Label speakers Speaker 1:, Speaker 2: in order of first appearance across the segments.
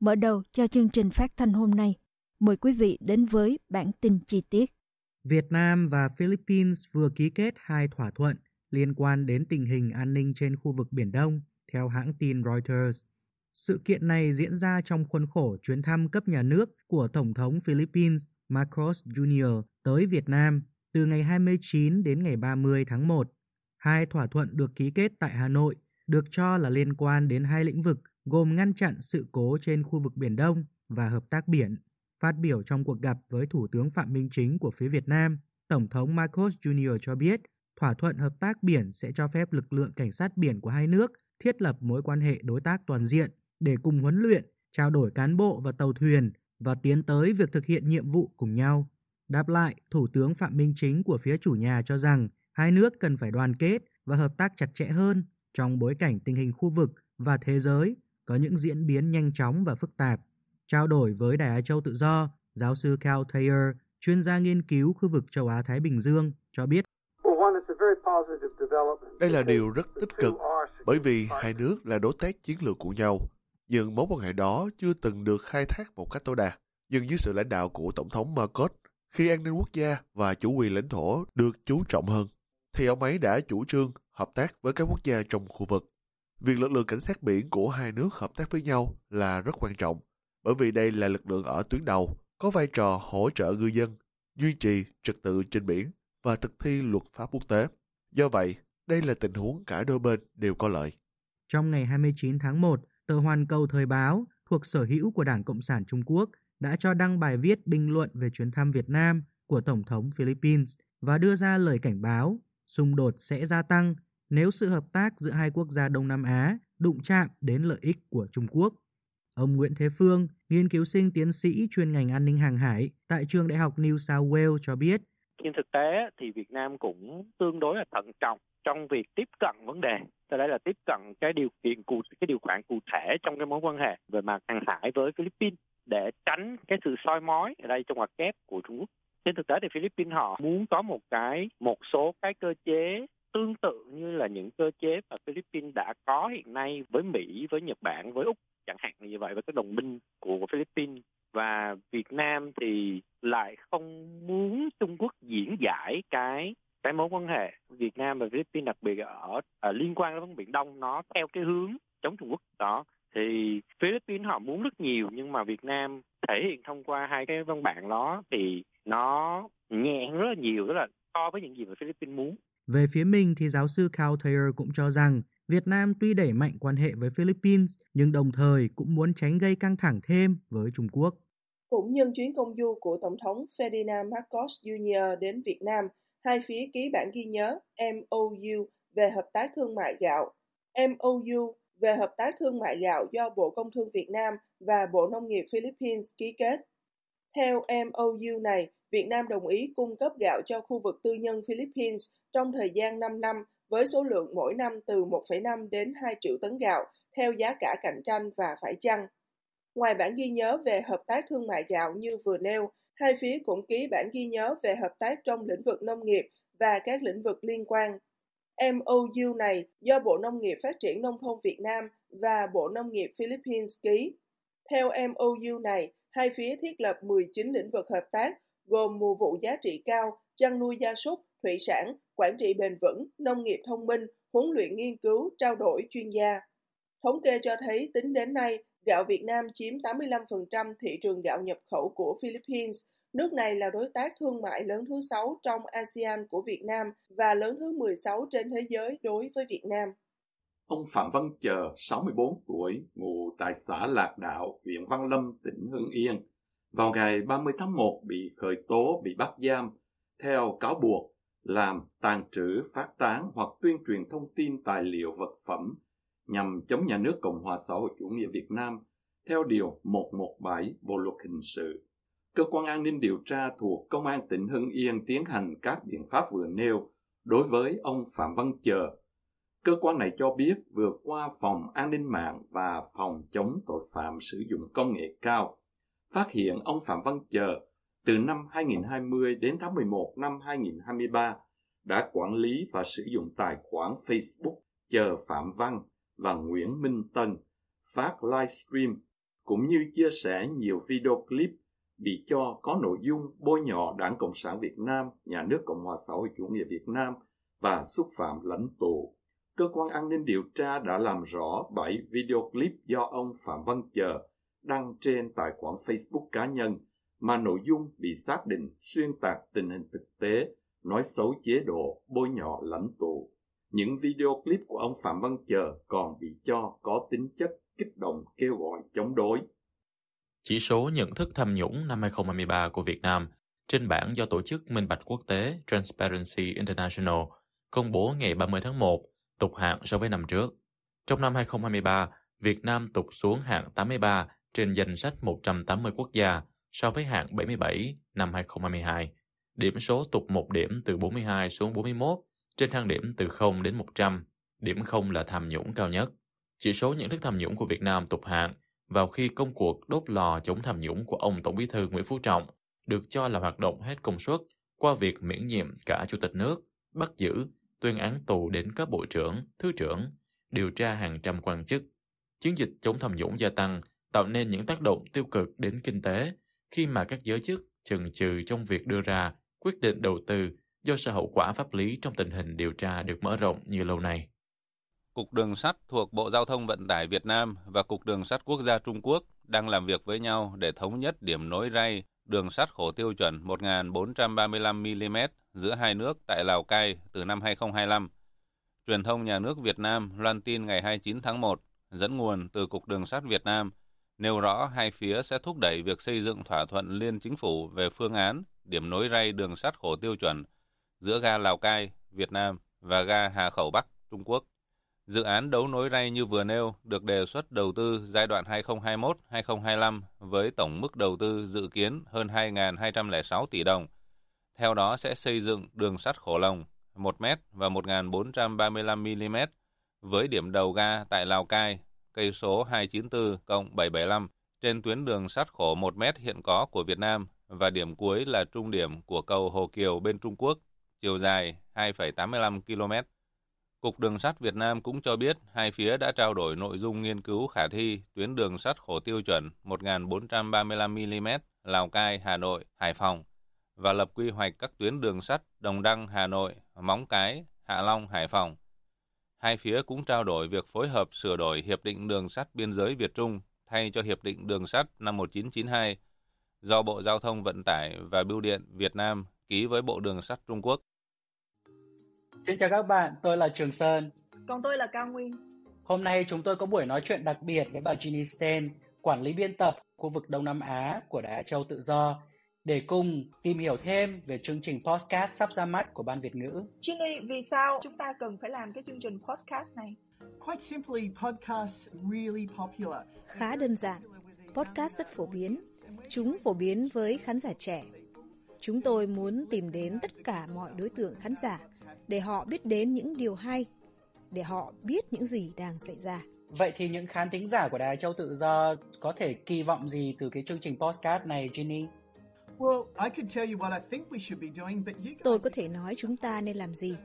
Speaker 1: Mở đầu cho chương trình phát thanh hôm nay, mời quý vị đến với bản tin chi tiết.
Speaker 2: Việt Nam và Philippines vừa ký kết hai thỏa thuận liên quan đến tình hình an ninh trên khu vực Biển Đông, theo hãng tin Reuters. Sự kiện này diễn ra trong khuôn khổ chuyến thăm cấp nhà nước của Tổng thống Philippines Marcos Jr. tới Việt Nam từ ngày 29 đến ngày 30 tháng 1. Hai thỏa thuận được ký kết tại Hà Nội được cho là liên quan đến hai lĩnh vực gồm ngăn chặn sự cố trên khu vực Biển Đông và hợp tác biển. Phát biểu trong cuộc gặp với Thủ tướng Phạm Minh Chính của phía Việt Nam, Tổng thống Marcos Jr. cho biết thỏa thuận hợp tác biển sẽ cho phép lực lượng cảnh sát biển của hai nước thiết lập mối quan hệ đối tác toàn diện để cùng huấn luyện, trao đổi cán bộ và tàu thuyền và tiến tới việc thực hiện nhiệm vụ cùng nhau. Đáp lại, Thủ tướng Phạm Minh Chính của phía chủ nhà cho rằng hai nước cần phải đoàn kết và hợp tác chặt chẽ hơn trong bối cảnh tình hình khu vực và thế giới có những diễn biến nhanh chóng và phức tạp. Trao đổi với Đài Á Châu Tự Do, giáo sư Cal Thayer, chuyên gia nghiên cứu khu vực châu Á-Thái Bình Dương, cho biết
Speaker 3: đây là điều rất tích cực bởi vì hai nước là đối tác chiến lược của nhau. Nhưng mối quan hệ đó chưa từng được khai thác một cách tối đa. Nhưng dưới sự lãnh đạo của Tổng thống Marcos, khi an ninh quốc gia và chủ quyền lãnh thổ được chú trọng hơn, thì ông ấy đã chủ trương hợp tác với các quốc gia trong khu vực. Việc lực lượng cảnh sát biển của hai nước hợp tác với nhau là rất quan trọng, bởi vì đây là lực lượng ở tuyến đầu, có vai trò hỗ trợ ngư dân, duy trì trật tự trên biển và thực thi luật pháp quốc tế. Do vậy, đây là tình huống cả đôi bên đều có lợi.
Speaker 2: Trong ngày 29 tháng 1, tờ Hoàn Cầu Thời báo thuộc sở hữu của Đảng Cộng sản Trung Quốc đã cho đăng bài viết bình luận về chuyến thăm Việt Nam của Tổng thống Philippines và đưa ra lời cảnh báo xung đột sẽ gia tăng nếu sự hợp tác giữa hai quốc gia Đông Nam Á đụng chạm đến lợi ích của Trung Quốc. Ông Nguyễn Thế Phương, nghiên cứu sinh tiến sĩ chuyên ngành an ninh hàng hải tại trường Đại học New South Wales cho biết.
Speaker 4: Trên thực tế thì Việt Nam cũng tương đối là thận trọng trong việc tiếp cận vấn đề. Đây là tiếp cận cái điều kiện cụ cái điều khoản cụ thể trong cái mối quan hệ về mặt hàng hải với Philippines để tránh cái sự soi mói ở đây trong hoạt kép của Trung Quốc. Trên thực tế thì Philippines họ muốn có một cái một số cái cơ chế tương tự như là những cơ chế mà Philippines đã có hiện nay với Mỹ, với Nhật Bản, với Úc chẳng hạn như vậy với các đồng minh của Philippines. Và Việt Nam thì lại không muốn Trung Quốc diễn giải cái cái mối quan hệ Việt Nam và Philippines đặc biệt ở, ở liên quan đến Biển Đông nó theo cái hướng chống Trung Quốc. Đó thì Philippines họ muốn rất nhiều nhưng mà Việt Nam thể hiện thông qua hai cái văn bản đó thì nó nhẹ rất là nhiều rất là so với những gì mà Philippines muốn
Speaker 2: về phía mình thì giáo sư Carl Thayer cũng cho rằng Việt Nam tuy đẩy mạnh quan hệ với Philippines nhưng đồng thời cũng muốn tránh gây căng thẳng thêm với Trung Quốc.
Speaker 5: Cũng nhân chuyến công du của Tổng thống Ferdinand Marcos Jr. đến Việt Nam, hai phía ký bản ghi nhớ MOU về hợp tác thương mại gạo. MOU về hợp tác thương mại gạo do Bộ Công Thương Việt Nam và Bộ Nông nghiệp Philippines ký kết. Theo MOU này, Việt Nam đồng ý cung cấp gạo cho khu vực tư nhân Philippines trong thời gian 5 năm với số lượng mỗi năm từ 1,5 đến 2 triệu tấn gạo theo giá cả cạnh tranh và phải chăng. Ngoài bản ghi nhớ về hợp tác thương mại gạo như vừa nêu, hai phía cũng ký bản ghi nhớ về hợp tác trong lĩnh vực nông nghiệp và các lĩnh vực liên quan. MOU này do Bộ Nông nghiệp Phát triển Nông thôn Việt Nam và Bộ Nông nghiệp Philippines ký. Theo MOU này, hai phía thiết lập 19 lĩnh vực hợp tác gồm mùa vụ giá trị cao, chăn nuôi gia súc, thủy sản, quản trị bền vững, nông nghiệp thông minh, huấn luyện nghiên cứu, trao đổi chuyên gia. Thống kê cho thấy tính đến nay, gạo Việt Nam chiếm 85% thị trường gạo nhập khẩu của Philippines. Nước này là đối tác thương mại lớn thứ 6 trong ASEAN của Việt Nam và lớn thứ 16 trên thế giới đối với Việt Nam.
Speaker 6: Ông Phạm Văn Chờ, 64 tuổi, ngụ tại xã Lạc Đạo, huyện Văn Lâm, tỉnh Hưng Yên, vào ngày 30 tháng 1 bị khởi tố bị bắt giam theo cáo buộc làm tàn trữ, phát tán hoặc tuyên truyền thông tin tài liệu vật phẩm nhằm chống nhà nước Cộng hòa xã hội chủ nghĩa Việt Nam theo Điều 117 Bộ Luật Hình sự. Cơ quan an ninh điều tra thuộc Công an tỉnh Hưng Yên tiến hành các biện pháp vừa nêu đối với ông Phạm Văn Chờ. Cơ quan này cho biết vừa qua Phòng An ninh mạng và Phòng chống tội phạm sử dụng công nghệ cao phát hiện ông Phạm Văn Chờ từ năm 2020 đến tháng 11 năm 2023 đã quản lý và sử dụng tài khoản Facebook Chờ Phạm Văn và Nguyễn Minh Tân phát livestream cũng như chia sẻ nhiều video clip bị cho có nội dung bôi nhọ Đảng Cộng sản Việt Nam, Nhà nước Cộng hòa xã hội chủ nghĩa Việt Nam và xúc phạm lãnh tụ. Cơ quan an ninh điều tra đã làm rõ 7 video clip do ông Phạm Văn Chờ đăng trên tài khoản Facebook cá nhân mà nội dung bị xác định xuyên tạc tình hình thực tế, nói xấu chế độ, bôi nhọ lãnh tụ. Những video clip của ông Phạm Văn Chờ còn bị cho có tính chất kích động kêu gọi chống đối.
Speaker 7: Chỉ số nhận thức tham nhũng năm 2023 của Việt Nam trên bảng do Tổ chức Minh bạch Quốc tế Transparency International công bố ngày 30 tháng 1 tụt hạng so với năm trước. Trong năm 2023, Việt Nam tụt xuống hạng 83 trên danh sách 180 quốc gia so với hạng 77 năm 2022. Điểm số tụt một điểm từ 42 xuống 41 trên thang điểm từ 0 đến 100. Điểm 0 là tham nhũng cao nhất. Chỉ số nhận thức tham nhũng của Việt Nam tụt hạng vào khi công cuộc đốt lò chống tham nhũng của ông Tổng bí thư Nguyễn Phú Trọng được cho là hoạt động hết công suất qua việc miễn nhiệm cả chủ tịch nước, bắt giữ, tuyên án tù đến các bộ trưởng, thứ trưởng, điều tra hàng trăm quan chức. Chiến dịch chống tham nhũng gia tăng tạo nên những tác động tiêu cực đến kinh tế khi mà các giới chức chần chừ trong việc đưa ra quyết định đầu tư do sợ hậu quả pháp lý trong tình hình điều tra được mở rộng như lâu nay.
Speaker 8: Cục Đường sắt thuộc Bộ Giao thông Vận tải Việt Nam và Cục Đường sắt Quốc gia Trung Quốc đang làm việc với nhau để thống nhất điểm nối ray đường sắt khổ tiêu chuẩn 1.435mm giữa hai nước tại Lào Cai từ năm 2025. Truyền thông nhà nước Việt Nam loan tin ngày 29 tháng 1 dẫn nguồn từ Cục Đường sắt Việt Nam nêu rõ hai phía sẽ thúc đẩy việc xây dựng thỏa thuận liên chính phủ về phương án điểm nối ray đường sắt khổ tiêu chuẩn giữa ga Lào Cai, Việt Nam và ga Hà Khẩu Bắc, Trung Quốc. Dự án đấu nối ray như vừa nêu được đề xuất đầu tư giai đoạn 2021-2025 với tổng mức đầu tư dự kiến hơn 2.206 tỷ đồng. Theo đó sẽ xây dựng đường sắt khổ lồng 1 m và 1.435 mm với điểm đầu ga tại Lào Cai, cây số 294 cộng 775 trên tuyến đường sắt khổ 1 mét hiện có của Việt Nam và điểm cuối là trung điểm của cầu Hồ Kiều bên Trung Quốc, chiều dài 2,85 km. Cục Đường sắt Việt Nam cũng cho biết hai phía đã trao đổi nội dung nghiên cứu khả thi tuyến đường sắt khổ tiêu chuẩn 1.435mm Lào Cai, Hà Nội, Hải Phòng và lập quy hoạch các tuyến đường sắt Đồng Đăng, Hà Nội, Móng Cái, Hạ Long, Hải Phòng. Hai phía cũng trao đổi việc phối hợp sửa đổi Hiệp định Đường sắt Biên giới Việt Trung thay cho Hiệp định Đường sắt năm 1992 do Bộ Giao thông Vận tải và Bưu điện Việt Nam ký với Bộ Đường sắt Trung Quốc.
Speaker 9: Xin chào các bạn, tôi là Trường Sơn.
Speaker 10: Còn tôi là Cao Nguyên.
Speaker 9: Hôm nay chúng tôi có buổi nói chuyện đặc biệt với bà Ginny Sten, quản lý biên tập khu vực Đông Nam Á của Đài Châu Tự Do, để cùng tìm hiểu thêm về chương trình podcast sắp ra mắt của Ban Việt ngữ.
Speaker 10: Ginny, vì sao chúng ta cần phải làm cái chương trình podcast này?
Speaker 11: Quite simply, podcasts really popular.
Speaker 12: Khá đơn giản, podcast rất phổ biến. Chúng phổ biến với khán giả trẻ. Chúng tôi muốn tìm đến tất cả mọi đối tượng khán giả để họ biết đến những điều hay, để họ biết những gì đang xảy ra.
Speaker 9: Vậy thì những khán thính giả của Đài Châu Tự Do có thể kỳ vọng gì từ cái chương trình podcast này, Ginny?
Speaker 12: Tôi có thể nói chúng ta nên làm gì,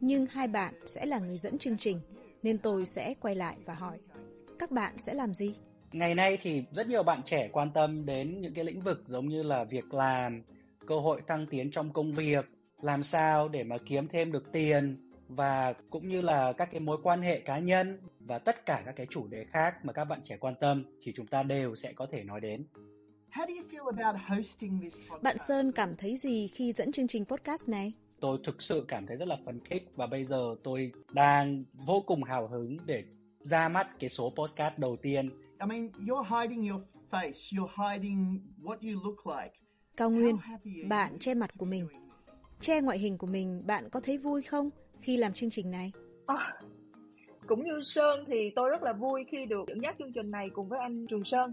Speaker 12: nhưng hai bạn sẽ là người dẫn chương trình, nên tôi sẽ quay lại và hỏi, các bạn sẽ làm gì?
Speaker 9: Ngày nay thì rất nhiều bạn trẻ quan tâm đến những cái lĩnh vực giống như là việc làm, cơ hội tăng tiến trong công việc, làm sao để mà kiếm thêm được tiền và cũng như là các cái mối quan hệ cá nhân và tất cả các cái chủ đề khác mà các bạn trẻ quan tâm thì chúng ta đều sẽ có thể nói đến.
Speaker 12: Bạn Sơn cảm thấy gì khi dẫn chương trình podcast này?
Speaker 9: Tôi thực sự cảm thấy rất là phấn khích và bây giờ tôi đang vô cùng hào hứng để ra mắt cái số podcast đầu tiên.
Speaker 11: I mean, you're hiding your face, you're hiding what you look like.
Speaker 12: Cao Nguyên, bạn che mặt của mình. Che ngoại hình của mình, bạn có thấy vui không khi làm chương trình này?
Speaker 10: À, cũng như Sơn thì tôi rất là vui khi được dẫn dắt chương trình này cùng với anh Trường Sơn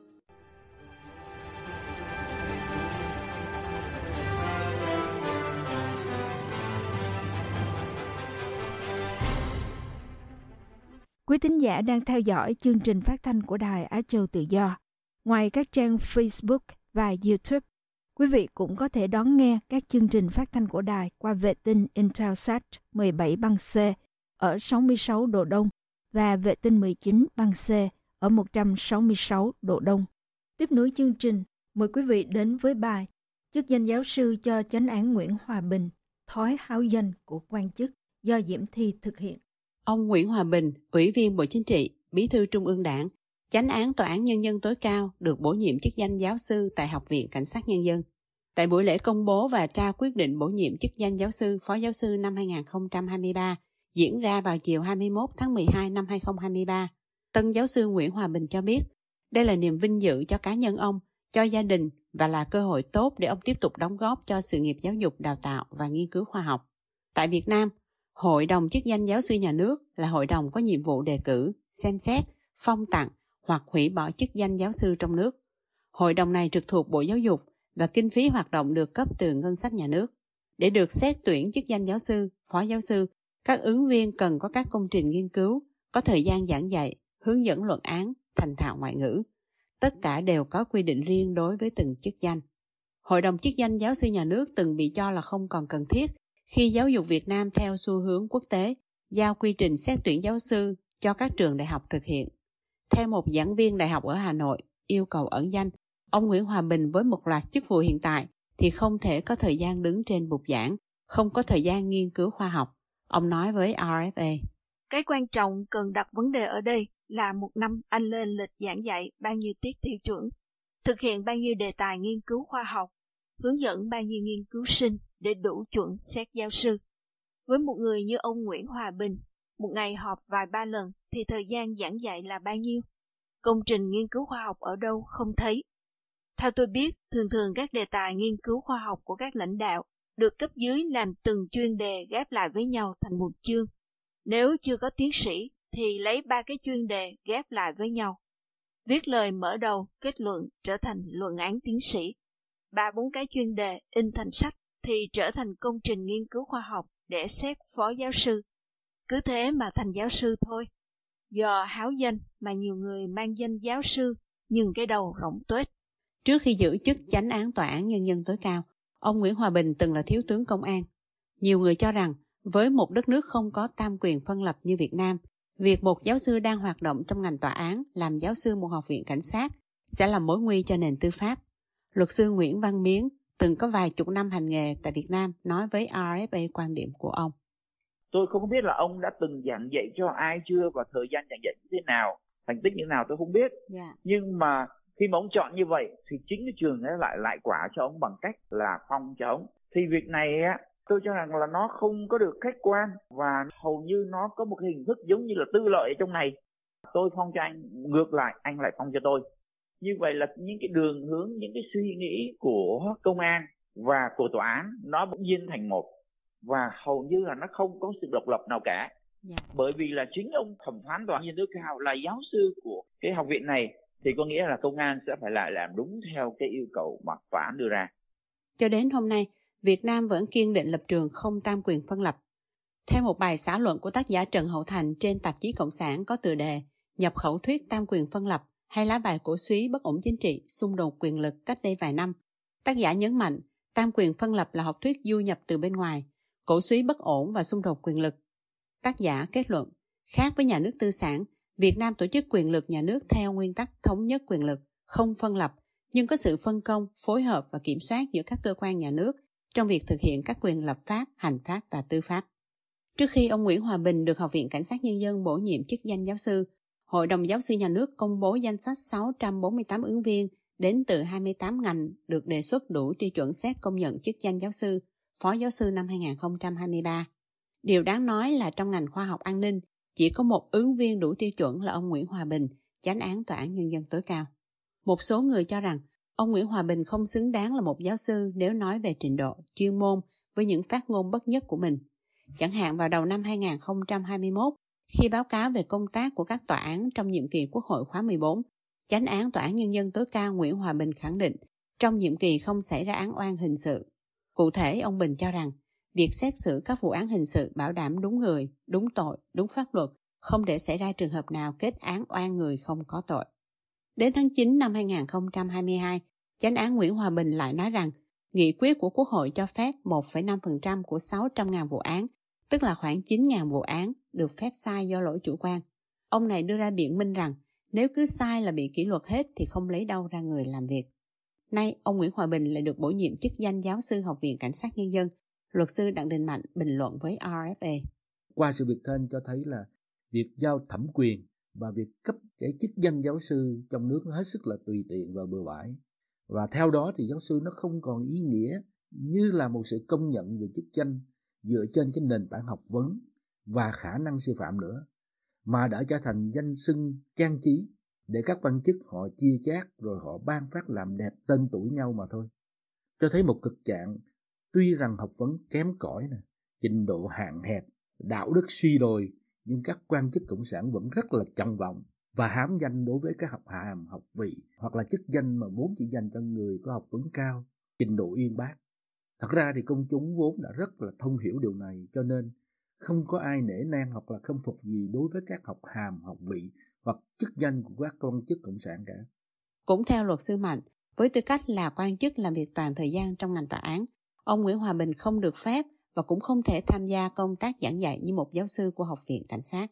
Speaker 13: Quý thính giả đang theo dõi chương trình phát thanh của Đài Á Châu Tự Do. Ngoài các trang Facebook và YouTube, quý vị cũng có thể đón nghe các chương trình phát thanh của đài qua vệ tinh Intelsat 17 băng C ở 66 độ Đông và vệ tinh 19 băng C ở 166 độ Đông. Tiếp nối chương trình, mời quý vị đến với bài Chức danh giáo sư cho chánh án Nguyễn Hòa Bình, thói háo danh của quan chức do Diễm Thi thực hiện.
Speaker 14: Ông Nguyễn Hòa Bình, Ủy viên Bộ Chính trị, Bí thư Trung ương Đảng, Chánh án Tòa án Nhân dân tối cao được bổ nhiệm chức danh giáo sư tại Học viện Cảnh sát Nhân dân. Tại buổi lễ công bố và trao quyết định bổ nhiệm chức danh giáo sư, phó giáo sư năm 2023 diễn ra vào chiều 21 tháng 12 năm 2023, tân giáo sư Nguyễn Hòa Bình cho biết đây là niềm vinh dự cho cá nhân ông, cho gia đình và là cơ hội tốt để ông tiếp tục đóng góp cho sự nghiệp giáo dục, đào tạo và nghiên cứu khoa học. Tại Việt Nam, Hội đồng chức danh giáo sư nhà nước là hội đồng có nhiệm vụ đề cử, xem xét, phong tặng hoặc hủy bỏ chức danh giáo sư trong nước. Hội đồng này trực thuộc Bộ Giáo dục và kinh phí hoạt động được cấp từ ngân sách nhà nước. Để được xét tuyển chức danh giáo sư, phó giáo sư, các ứng viên cần có các công trình nghiên cứu, có thời gian giảng dạy, hướng dẫn luận án, thành thạo ngoại ngữ. Tất cả đều có quy định riêng đối với từng chức danh. Hội đồng chức danh giáo sư nhà nước từng bị cho là không còn cần thiết khi giáo dục Việt Nam theo xu hướng quốc tế, giao quy trình xét tuyển giáo sư cho các trường đại học thực hiện. Theo một giảng viên đại học ở Hà Nội yêu cầu ẩn danh, ông Nguyễn Hòa Bình với một loạt chức vụ hiện tại thì không thể có thời gian đứng trên bục giảng, không có thời gian nghiên cứu khoa học. Ông nói với RFA.
Speaker 13: Cái quan trọng cần đặt vấn đề ở đây là một năm anh lên lịch giảng dạy bao nhiêu tiết tiêu trưởng, thực hiện bao nhiêu đề tài nghiên cứu khoa học, hướng dẫn bao nhiêu nghiên cứu sinh để đủ chuẩn xét giáo sư. Với một người như ông Nguyễn Hòa Bình, một ngày họp vài ba lần thì thời gian giảng dạy là bao nhiêu? Công trình nghiên cứu khoa học ở đâu không thấy. Theo tôi biết, thường thường các đề tài nghiên cứu khoa học của các lãnh đạo được cấp dưới làm từng chuyên đề ghép lại với nhau thành một chương. Nếu chưa có tiến sĩ thì lấy ba cái chuyên đề ghép lại với nhau. Viết lời mở đầu, kết luận trở thành luận án tiến sĩ. Ba bốn cái chuyên đề in thành sách thì trở thành công trình nghiên cứu khoa học để xét phó giáo sư. Cứ thế mà thành giáo sư thôi. Do háo danh mà nhiều người mang danh giáo sư nhưng cái đầu rộng tuếch.
Speaker 14: Trước khi giữ chức chánh án tòa án nhân dân tối cao, ông Nguyễn Hòa Bình từng là thiếu tướng công an. Nhiều người cho rằng với một đất nước không có tam quyền phân lập như Việt Nam, việc một giáo sư đang hoạt động trong ngành tòa án làm giáo sư một học viện cảnh sát sẽ là mối nguy cho nền tư pháp. Luật sư Nguyễn Văn Miến từng có vài chục năm hành nghề tại Việt Nam nói với RFA quan điểm của ông.
Speaker 7: Tôi không biết là ông đã từng giảng dạy cho ai chưa và thời gian giảng dạy như thế nào.
Speaker 15: thành tích như nào tôi không biết
Speaker 14: yeah.
Speaker 15: nhưng mà khi mà ông chọn như vậy thì chính cái trường ấy lại lại quả cho ông bằng cách là phong cho ông thì việc này á tôi cho rằng là nó không có được khách quan và hầu như nó có một hình thức giống như là tư lợi ở trong này tôi phong cho anh ngược lại anh lại phong cho tôi như vậy là những cái đường hướng những cái suy nghĩ của công an và của tòa án nó bỗng nhiên thành một và hầu như là nó không có sự độc lập nào cả yeah.
Speaker 14: Dạ.
Speaker 15: bởi vì là chính ông thẩm phán tòa án nhân tối cao là giáo sư của cái học viện này thì có nghĩa là công an sẽ phải lại làm đúng theo cái yêu cầu mà tòa án đưa ra
Speaker 14: cho đến hôm nay Việt Nam vẫn kiên định lập trường không tam quyền phân lập. Theo một bài xã luận của tác giả Trần Hậu Thành trên tạp chí Cộng sản có tựa đề Nhập khẩu thuyết tam quyền phân lập hay lá bài cổ suý bất ổn chính trị, xung đột quyền lực cách đây vài năm, tác giả nhấn mạnh tam quyền phân lập là học thuyết du nhập từ bên ngoài, cổ suý bất ổn và xung đột quyền lực. Tác giả kết luận, khác với nhà nước tư sản, Việt Nam tổ chức quyền lực nhà nước theo nguyên tắc thống nhất quyền lực, không phân lập, nhưng có sự phân công, phối hợp và kiểm soát giữa các cơ quan nhà nước trong việc thực hiện các quyền lập pháp, hành pháp và tư pháp. Trước khi ông Nguyễn Hòa Bình được Học viện Cảnh sát Nhân dân bổ nhiệm chức danh giáo sư, Hội đồng Giáo sư Nhà nước công bố danh sách 648 ứng viên đến từ 28 ngành được đề xuất đủ tiêu chuẩn xét công nhận chức danh giáo sư, phó giáo sư năm 2023. Điều đáng nói là trong ngành khoa học an ninh, chỉ có một ứng viên đủ tiêu chuẩn là ông Nguyễn Hòa Bình, chánh án Tòa án Nhân dân tối cao. Một số người cho rằng Ông Nguyễn Hòa Bình không xứng đáng là một giáo sư nếu nói về trình độ, chuyên môn với những phát ngôn bất nhất của mình. Chẳng hạn vào đầu năm 2021, khi báo cáo về công tác của các tòa án trong nhiệm kỳ Quốc hội khóa 14, Chánh án Tòa án Nhân dân tối cao Nguyễn Hòa Bình khẳng định trong nhiệm kỳ không xảy ra án oan hình sự. Cụ thể, ông Bình cho rằng việc xét xử các vụ án hình sự bảo đảm đúng người, đúng tội, đúng pháp luật, không để xảy ra trường hợp nào kết án oan người không có tội. Đến tháng 9 năm 2022, Chánh án Nguyễn Hòa Bình lại nói rằng nghị quyết của Quốc hội cho phép 1,5% của 600.000 vụ án, tức là khoảng 9.000 vụ án, được phép sai do lỗi chủ quan. Ông này đưa ra biện minh rằng nếu cứ sai là bị kỷ luật hết thì không lấy đâu ra người làm việc. Nay, ông Nguyễn Hòa Bình lại được bổ nhiệm chức danh giáo sư Học viện Cảnh sát Nhân dân. Luật sư Đặng Đình Mạnh bình luận với RFA.
Speaker 16: Qua sự việc trên cho thấy là việc giao thẩm quyền và việc cấp cái chức danh giáo sư trong nước hết sức là tùy tiện và bừa bãi và theo đó thì giáo sư nó không còn ý nghĩa như là một sự công nhận về chức danh dựa trên cái nền tảng học vấn và khả năng sư phạm nữa mà đã trở thành danh xưng trang trí để các quan chức họ chia chác rồi họ ban phát làm đẹp tên tuổi nhau mà thôi cho thấy một cực trạng tuy rằng học vấn kém cỏi nè trình độ hạn hẹp đạo đức suy đồi nhưng các quan chức cộng sản vẫn rất là trọng vọng và hám danh đối với các học hàm, học vị hoặc là chức danh mà vốn chỉ dành cho người có học vấn cao, trình độ uyên bác. Thật ra thì công chúng vốn đã rất là thông hiểu điều này cho nên không có ai nể nang hoặc là khâm phục gì đối với các học hàm, học vị hoặc chức danh của các quan chức cộng sản cả.
Speaker 14: Cũng theo luật sư Mạnh, với tư cách là quan chức làm việc toàn thời gian trong ngành tòa án, ông Nguyễn Hòa Bình không được phép và cũng không thể tham gia công tác giảng dạy như một giáo sư của Học viện Cảnh sát.